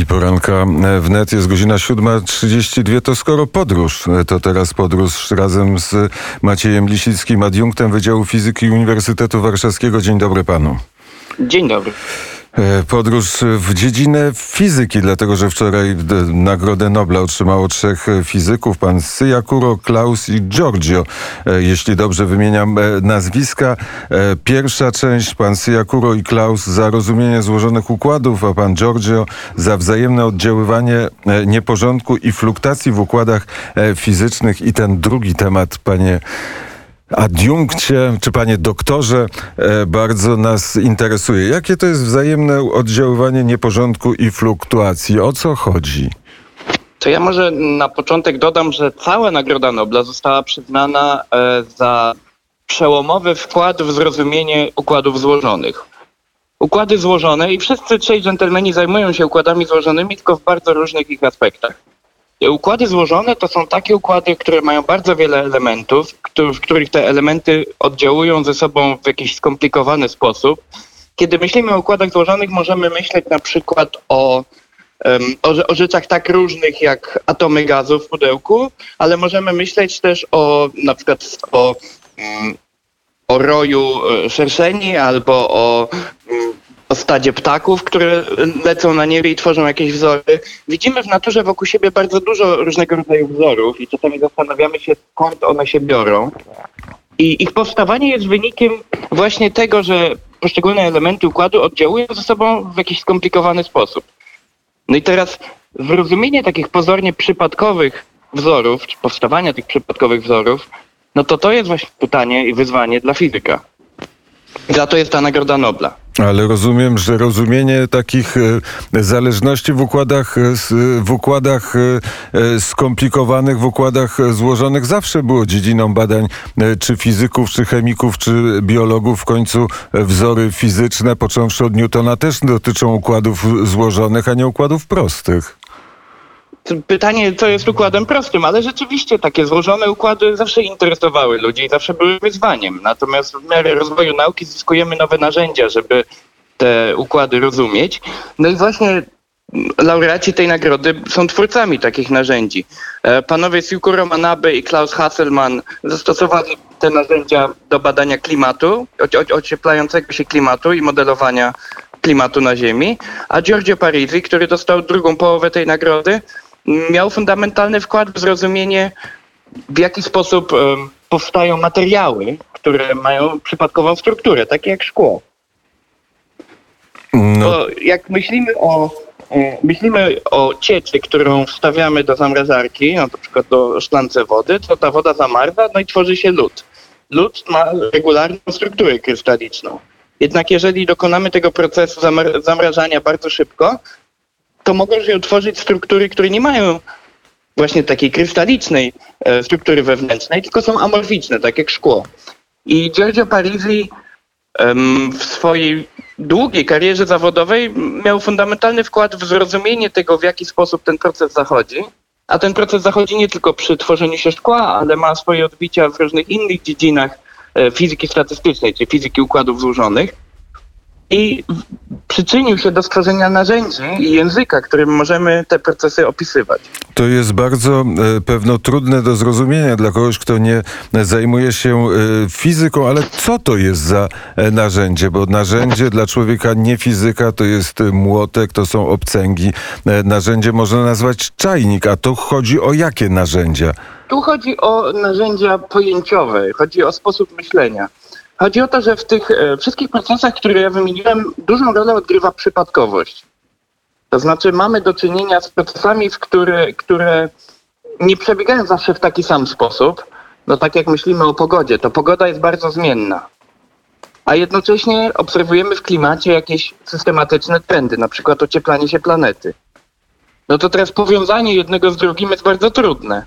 I poranka wnet jest godzina 7.32. To skoro podróż, to teraz podróż razem z Maciejem Lisickim, adiunktem Wydziału Fizyki Uniwersytetu Warszawskiego. Dzień dobry panu. Dzień dobry. E, podróż w dziedzinę fizyki, dlatego że wczoraj Nagrodę Nobla otrzymało trzech fizyków, pan Syakuro, Klaus i Giorgio, e, jeśli dobrze wymieniam e, nazwiska. Pierwsza część, pan Syakuro i Klaus za rozumienie złożonych układów, a pan Giorgio za wzajemne oddziaływanie nieporządku i fluktacji w układach fizycznych. I ten drugi temat, panie adiunkcie, czy panie doktorze, e, bardzo nas interesuje. Jakie to jest wzajemne oddziaływanie nieporządku i fluktuacji? O co chodzi? To ja może na początek dodam, że cała Nagroda Nobla została przyznana e, za przełomowy wkład w zrozumienie układów złożonych. Układy złożone i wszyscy trzej dżentelmeni zajmują się układami złożonymi, tylko w bardzo różnych ich aspektach. Układy złożone to są takie układy, które mają bardzo wiele elementów, w których te elementy oddziałują ze sobą w jakiś skomplikowany sposób. Kiedy myślimy o układach złożonych, możemy myśleć na przykład o, o, o rzeczach tak różnych jak atomy gazu w pudełku, ale możemy myśleć też o na przykład o, mm, o roju e, szerszeni albo o mm, o stadzie ptaków, które lecą na niebie i tworzą jakieś wzory. Widzimy w naturze wokół siebie bardzo dużo różnego rodzaju wzorów i czasami zastanawiamy się, skąd one się biorą. I ich powstawanie jest wynikiem właśnie tego, że poszczególne elementy układu oddziałują ze sobą w jakiś skomplikowany sposób. No i teraz zrozumienie takich pozornie przypadkowych wzorów, czy powstawania tych przypadkowych wzorów, no to to jest właśnie pytanie i wyzwanie dla fizyka. Za to jest ta Nagroda Nobla. Ale rozumiem, że rozumienie takich e, zależności w układach, e, w układach e, skomplikowanych, w układach złożonych zawsze było dziedziną badań czy fizyków, czy chemików, czy biologów. W końcu wzory fizyczne, począwszy od Newtona, też dotyczą układów złożonych, a nie układów prostych. Pytanie, co jest układem prostym, ale rzeczywiście takie złożone układy zawsze interesowały ludzi i zawsze były wyzwaniem. Natomiast w miarę rozwoju nauki zyskujemy nowe narzędzia, żeby te układy rozumieć. No i właśnie laureaci tej nagrody są twórcami takich narzędzi. E, panowie Siukuro Manabe i Klaus Hasselmann zastosowali te narzędzia do badania klimatu, ocieplającego się klimatu i modelowania klimatu na Ziemi, a Giorgio Parisi, który dostał drugą połowę tej nagrody, miał fundamentalny wkład w zrozumienie, w jaki sposób powstają materiały, które mają przypadkową strukturę, takie jak szkło. No. Bo jak myślimy o, e, myślimy o cieczy, którą wstawiamy do zamrażarki, na przykład do szklance wody, to ta woda zamarza, no i tworzy się lód. Lód ma regularną strukturę krystaliczną. Jednak jeżeli dokonamy tego procesu zamrażania bardzo szybko, to mogą się utworzyć struktury, które nie mają właśnie takiej krystalicznej e, struktury wewnętrznej, tylko są amorficzne, tak jak szkło. I Giorgio Parisi w swojej długiej karierze zawodowej miał fundamentalny wkład w zrozumienie tego, w jaki sposób ten proces zachodzi. A ten proces zachodzi nie tylko przy tworzeniu się szkła, ale ma swoje odbicia w różnych innych dziedzinach e, fizyki statystycznej, czy fizyki układów złożonych i przyczynił się do stworzenia narzędzi i języka, którym możemy te procesy opisywać. To jest bardzo e, pewno trudne do zrozumienia dla kogoś, kto nie zajmuje się e, fizyką, ale co to jest za e, narzędzie? Bo narzędzie dla człowieka nie fizyka to jest młotek, to są obcęgi. Narzędzie można nazwać czajnik, a tu chodzi o jakie narzędzia? Tu chodzi o narzędzia pojęciowe, chodzi o sposób myślenia. Chodzi o to, że w tych e, wszystkich procesach, które ja wymieniłem, dużą rolę odgrywa przypadkowość. To znaczy mamy do czynienia z procesami, w które, które nie przebiegają zawsze w taki sam sposób. No tak jak myślimy o pogodzie, to pogoda jest bardzo zmienna. A jednocześnie obserwujemy w klimacie jakieś systematyczne trendy, na przykład ocieplanie się planety. No to teraz powiązanie jednego z drugim jest bardzo trudne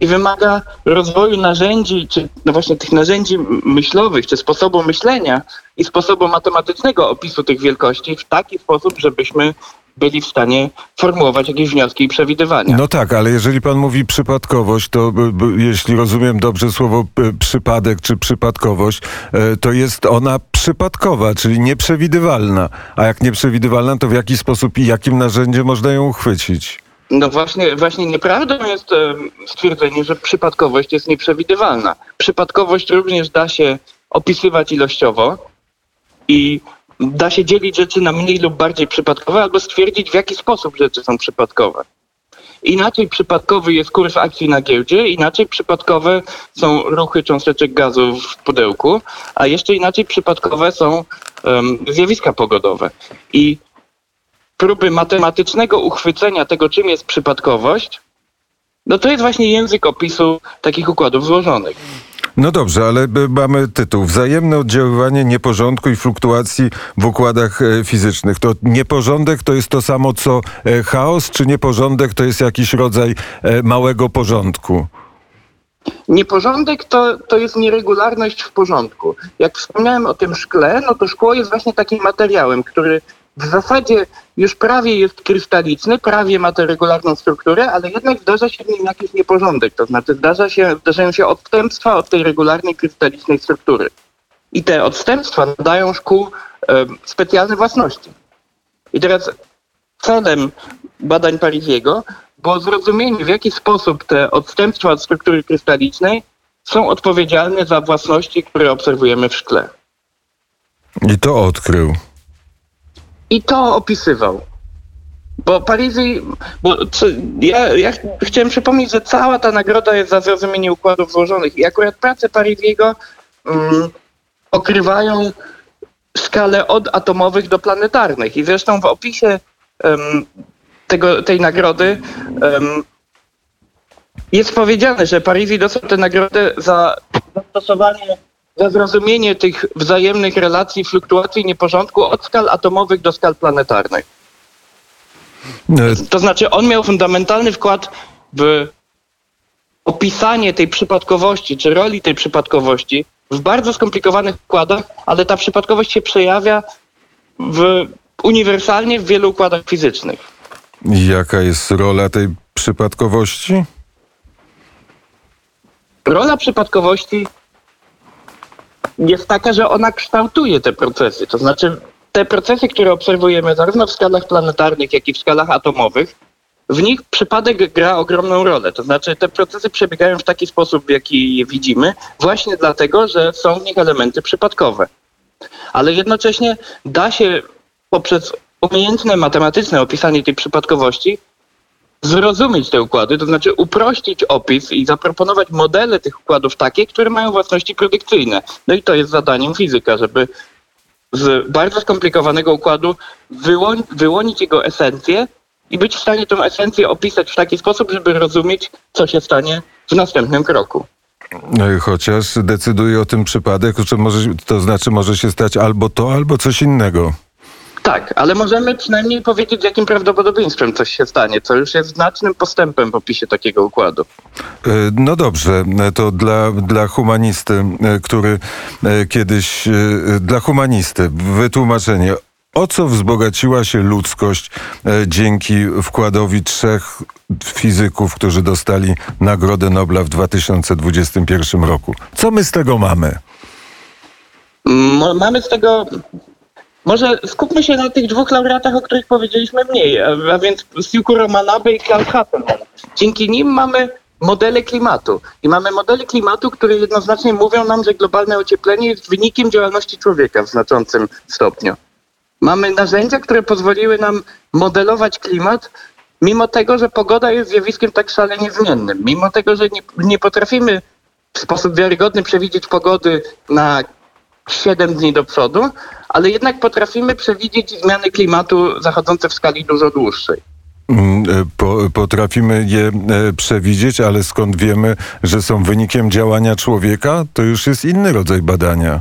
i wymaga rozwoju narzędzi, czy no właśnie tych narzędzi myślowych, czy sposobu myślenia i sposobu matematycznego opisu tych wielkości w taki sposób, żebyśmy byli w stanie formułować jakieś wnioski i przewidywania. No tak, ale jeżeli pan mówi przypadkowość, to jeśli rozumiem dobrze słowo przypadek czy przypadkowość, e, to jest ona przypadkowa, czyli nieprzewidywalna. A jak nieprzewidywalna, to w jaki sposób i jakim narzędziem można ją uchwycić? No właśnie, właśnie nieprawdą jest stwierdzenie, że przypadkowość jest nieprzewidywalna. Przypadkowość również da się opisywać ilościowo i da się dzielić rzeczy na mniej lub bardziej przypadkowe albo stwierdzić w jaki sposób rzeczy są przypadkowe. Inaczej przypadkowy jest kurs akcji na giełdzie, inaczej przypadkowe są ruchy cząsteczek gazu w pudełku, a jeszcze inaczej przypadkowe są um, zjawiska pogodowe. I próby matematycznego uchwycenia tego, czym jest przypadkowość, no to jest właśnie język opisu takich układów złożonych. No dobrze, ale mamy tytuł. Wzajemne oddziaływanie nieporządku i fluktuacji w układach e, fizycznych. To nieporządek to jest to samo co e, chaos, czy nieporządek to jest jakiś rodzaj e, małego porządku? Nieporządek to, to jest nieregularność w porządku. Jak wspomniałem o tym szkle, no to szkło jest właśnie takim materiałem, który w zasadzie już prawie jest krystaliczny, prawie ma tę regularną strukturę, ale jednak zdarza się w nim jakiś nieporządek. To znaczy zdarza się, zdarzają się odstępstwa od tej regularnej krystalicznej struktury. I te odstępstwa nadają szkół e, specjalne własności. I teraz celem badań Pariziego było zrozumienie, w jaki sposób te odstępstwa od struktury krystalicznej są odpowiedzialne za własności, które obserwujemy w szkle. I to odkrył. I to opisywał. Bo Parizi, bo co, ja, ja chciałem przypomnieć, że cała ta nagroda jest za zrozumienie układów złożonych i akurat prace Pariziego um, okrywają skalę od atomowych do planetarnych. I zresztą w opisie um, tego, tej nagrody um, jest powiedziane, że Parisi dostał tę nagrodę za zastosowanie za zrozumienie tych wzajemnych relacji, fluktuacji nieporządku od skal atomowych do skal planetarnych. To znaczy, on miał fundamentalny wkład w opisanie tej przypadkowości, czy roli tej przypadkowości w bardzo skomplikowanych układach, ale ta przypadkowość się przejawia w, uniwersalnie w wielu układach fizycznych. Jaka jest rola tej przypadkowości? Rola przypadkowości jest taka, że ona kształtuje te procesy. To znaczy te procesy, które obserwujemy zarówno w skalach planetarnych, jak i w skalach atomowych, w nich przypadek gra ogromną rolę. To znaczy te procesy przebiegają w taki sposób, w jaki je widzimy, właśnie dlatego, że są w nich elementy przypadkowe. Ale jednocześnie da się poprzez umiejętne matematyczne opisanie tej przypadkowości zrozumieć te układy, to znaczy uprościć opis i zaproponować modele tych układów takie, które mają własności predykcyjne. No i to jest zadaniem fizyka, żeby z bardzo skomplikowanego układu wyłoni, wyłonić jego esencję i być w stanie tę esencję opisać w taki sposób, żeby rozumieć, co się stanie w następnym kroku. Chociaż decyduje o tym przypadek, że może, to znaczy może się stać albo to, albo coś innego. Tak, ale możemy przynajmniej powiedzieć, z jakim prawdopodobieństwem coś się stanie, co już jest znacznym postępem w opisie takiego układu. E, no dobrze, to dla, dla humanisty, e, który e, kiedyś, dla humanisty, wytłumaczenie, o co wzbogaciła się ludzkość dzięki wkładowi trzech fizyków, którzy dostali Nagrodę Nobla w 2021 roku? Co my z tego mamy? Mamy z tego może skupmy się na tych dwóch laureatach, o których powiedzieliśmy mniej, a więc Siukuro Manabe i Klaus Hasselmann. Dzięki nim mamy modele klimatu. I mamy modele klimatu, które jednoznacznie mówią nam, że globalne ocieplenie jest wynikiem działalności człowieka w znaczącym stopniu. Mamy narzędzia, które pozwoliły nam modelować klimat, mimo tego, że pogoda jest zjawiskiem tak szalenie zmiennym. Mimo tego, że nie, nie potrafimy w sposób wiarygodny przewidzieć pogody na 7 dni do przodu, ale jednak potrafimy przewidzieć zmiany klimatu zachodzące w skali dużo dłuższej. Mm, e, po, potrafimy je e, przewidzieć, ale skąd wiemy, że są wynikiem działania człowieka? To już jest inny rodzaj badania.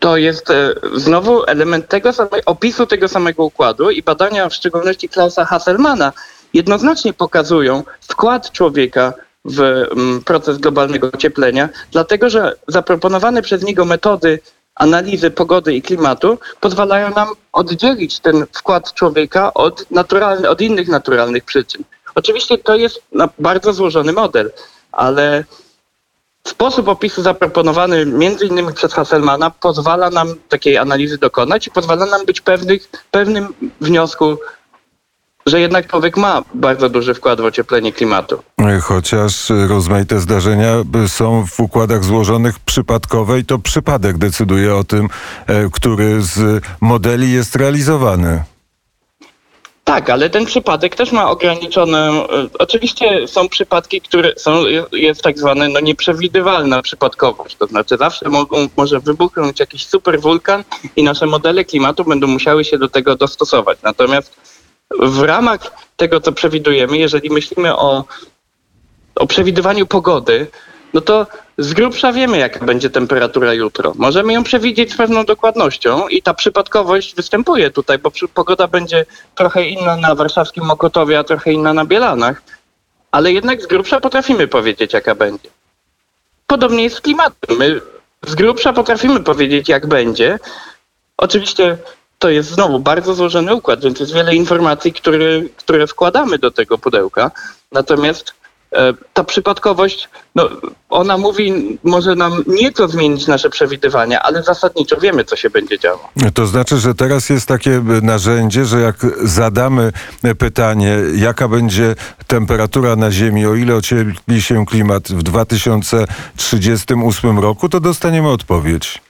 To jest e, znowu element tego samego, opisu tego samego układu i badania w szczególności Klausa Hasselmana jednoznacznie pokazują wkład człowieka w mm, proces globalnego ocieplenia, dlatego że zaproponowane przez niego metody analizy pogody i klimatu pozwalają nam oddzielić ten wkład człowieka od, naturalny, od innych naturalnych przyczyn. Oczywiście to jest bardzo złożony model, ale sposób opisu zaproponowany między innymi przez Hasselmana pozwala nam takiej analizy dokonać i pozwala nam być pewnych, pewnym wniosku, że jednak człowiek ma bardzo duży wkład w ocieplenie klimatu. Chociaż rozmaite zdarzenia są w układach złożonych przypadkowe i to przypadek decyduje o tym, e, który z modeli jest realizowany. Tak, ale ten przypadek też ma ograniczoną. e, Oczywiście są przypadki, które są, jest tak zwane no, nieprzewidywalna przypadkowość. To znaczy zawsze mogą, może wybuchnąć jakiś super wulkan i nasze modele klimatu będą musiały się do tego dostosować. Natomiast w ramach tego, co przewidujemy, jeżeli myślimy o, o przewidywaniu pogody, no to z grubsza wiemy, jaka będzie temperatura jutro. Możemy ją przewidzieć z pewną dokładnością i ta przypadkowość występuje tutaj, bo pogoda będzie trochę inna na warszawskim Mokotowie, a trochę inna na Bielanach, ale jednak z grubsza potrafimy powiedzieć, jaka będzie. Podobnie jest z klimatem. My z grubsza potrafimy powiedzieć, jak będzie. Oczywiście to jest znowu bardzo złożony układ, więc jest wiele informacji, które, które wkładamy do tego pudełka. Natomiast e, ta przypadkowość, no, ona mówi, może nam nieco zmienić nasze przewidywania, ale zasadniczo wiemy, co się będzie działo. To znaczy, że teraz jest takie narzędzie, że jak zadamy pytanie, jaka będzie temperatura na Ziemi, o ile ociepli się klimat w 2038 roku, to dostaniemy odpowiedź.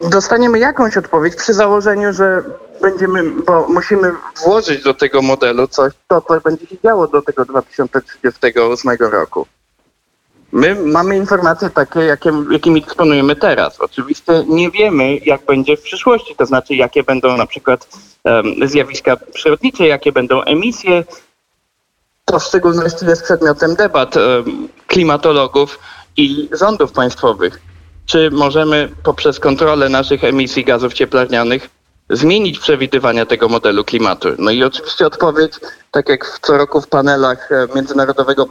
Dostaniemy jakąś odpowiedź przy założeniu, że będziemy, bo musimy włożyć do tego modelu coś, to, co będzie się działo do tego 2038 roku. My mamy informacje takie, jakie, jakimi dysponujemy teraz. Oczywiście nie wiemy, jak będzie w przyszłości, to znaczy, jakie będą na przykład em, zjawiska przyrodnicze, jakie będą emisje. To w szczególności jest przedmiotem debat em, klimatologów i rządów państwowych. Czy możemy poprzez kontrolę naszych emisji gazów cieplarnianych zmienić przewidywania tego modelu klimatu? No i oczywiście odpowiedź, tak jak co roku w panelach e, Międzynarodowego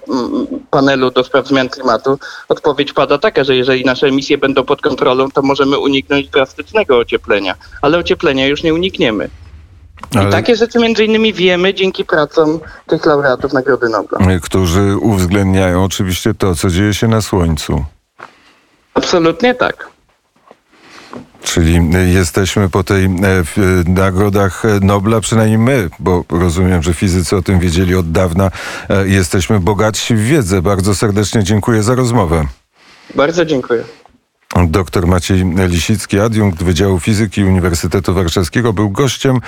Panelu do Spraw Zmian Klimatu, odpowiedź pada taka, że jeżeli nasze emisje będą pod kontrolą, to możemy uniknąć drastycznego ocieplenia, ale ocieplenia już nie unikniemy. Ale- I takie rzeczy między innymi wiemy dzięki pracom tych laureatów Nagrody Nobla. Którzy uwzględniają oczywiście to, co dzieje się na Słońcu. Absolutnie tak. Czyli jesteśmy po tej e, w, e, nagrodach e, Nobla, przynajmniej my, bo rozumiem, że fizycy o tym wiedzieli od dawna, jesteśmy bogatsi w wiedzę. Bardzo serdecznie dziękuję za rozmowę. Bardzo dziękuję. Dr Maciej Lisicki, adiunkt Wydziału Fizyki Uniwersytetu Warszawskiego, był gościem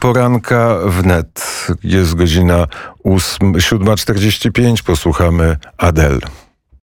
poranka wnet. Jest godzina 8 7.45. Posłuchamy Adele.